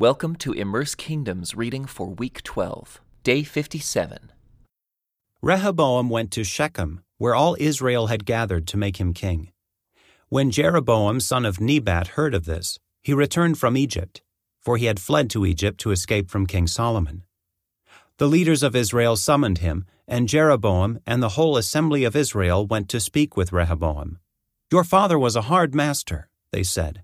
Welcome to Immerse Kingdoms reading for week 12, day 57. Rehoboam went to Shechem, where all Israel had gathered to make him king. When Jeroboam son of Nebat heard of this, he returned from Egypt, for he had fled to Egypt to escape from King Solomon. The leaders of Israel summoned him, and Jeroboam and the whole assembly of Israel went to speak with Rehoboam. Your father was a hard master, they said.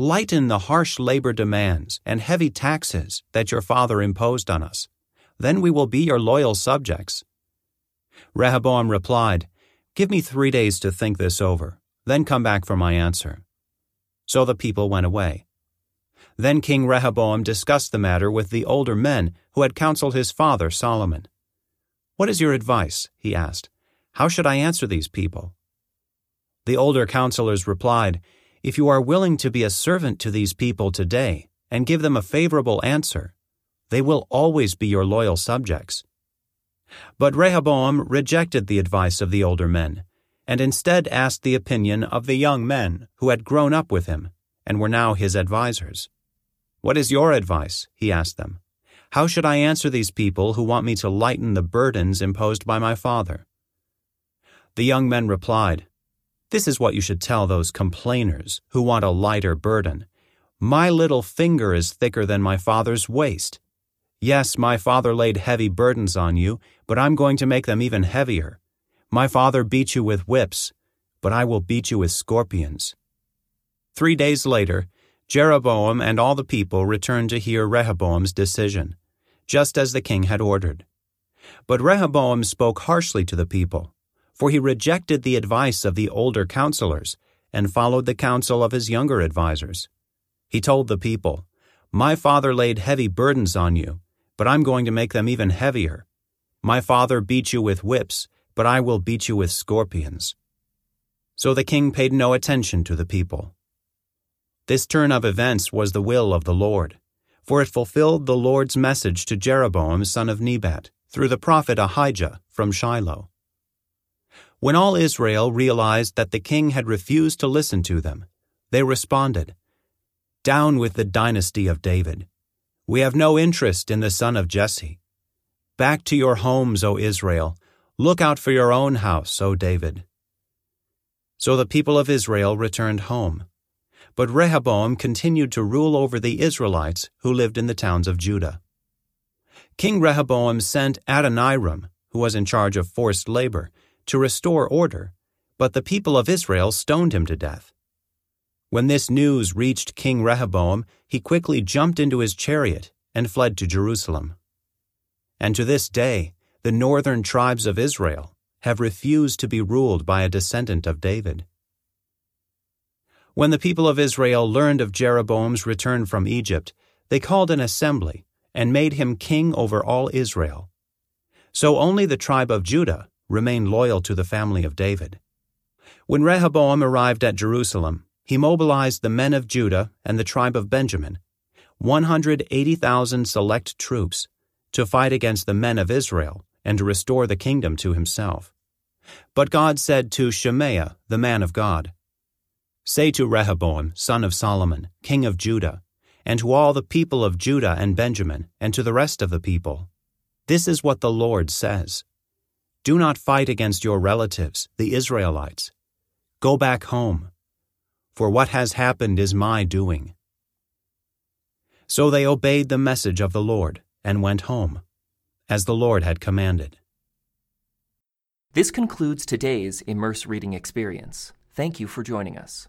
Lighten the harsh labor demands and heavy taxes that your father imposed on us. Then we will be your loyal subjects. Rehoboam replied, Give me three days to think this over, then come back for my answer. So the people went away. Then King Rehoboam discussed the matter with the older men who had counseled his father Solomon. What is your advice? he asked. How should I answer these people? The older counselors replied, if you are willing to be a servant to these people today and give them a favorable answer, they will always be your loyal subjects. But Rehoboam rejected the advice of the older men, and instead asked the opinion of the young men who had grown up with him and were now his advisers. What is your advice? he asked them. How should I answer these people who want me to lighten the burdens imposed by my father? The young men replied, this is what you should tell those complainers who want a lighter burden. My little finger is thicker than my father's waist. Yes, my father laid heavy burdens on you, but I'm going to make them even heavier. My father beat you with whips, but I will beat you with scorpions. Three days later, Jeroboam and all the people returned to hear Rehoboam's decision, just as the king had ordered. But Rehoboam spoke harshly to the people for he rejected the advice of the older counselors and followed the counsel of his younger advisers. He told the people, My father laid heavy burdens on you, but I'm going to make them even heavier. My father beat you with whips, but I will beat you with scorpions. So the king paid no attention to the people. This turn of events was the will of the Lord, for it fulfilled the Lord's message to Jeroboam son of Nebat through the prophet Ahijah from Shiloh. When all Israel realized that the king had refused to listen to them, they responded, Down with the dynasty of David. We have no interest in the son of Jesse. Back to your homes, O Israel. Look out for your own house, O David. So the people of Israel returned home. But Rehoboam continued to rule over the Israelites who lived in the towns of Judah. King Rehoboam sent Adoniram, who was in charge of forced labor, to restore order, but the people of Israel stoned him to death. When this news reached King Rehoboam, he quickly jumped into his chariot and fled to Jerusalem. And to this day, the northern tribes of Israel have refused to be ruled by a descendant of David. When the people of Israel learned of Jeroboam's return from Egypt, they called an assembly and made him king over all Israel. So only the tribe of Judah remained loyal to the family of David. When Rehoboam arrived at Jerusalem, he mobilized the men of Judah and the tribe of Benjamin, 180,000 select troops, to fight against the men of Israel and to restore the kingdom to himself. But God said to Shemaiah, the man of God, Say to Rehoboam, son of Solomon, king of Judah, and to all the people of Judah and Benjamin, and to the rest of the people, This is what the Lord says. Do not fight against your relatives, the Israelites. Go back home, for what has happened is my doing. So they obeyed the message of the Lord and went home, as the Lord had commanded. This concludes today's Immerse Reading Experience. Thank you for joining us.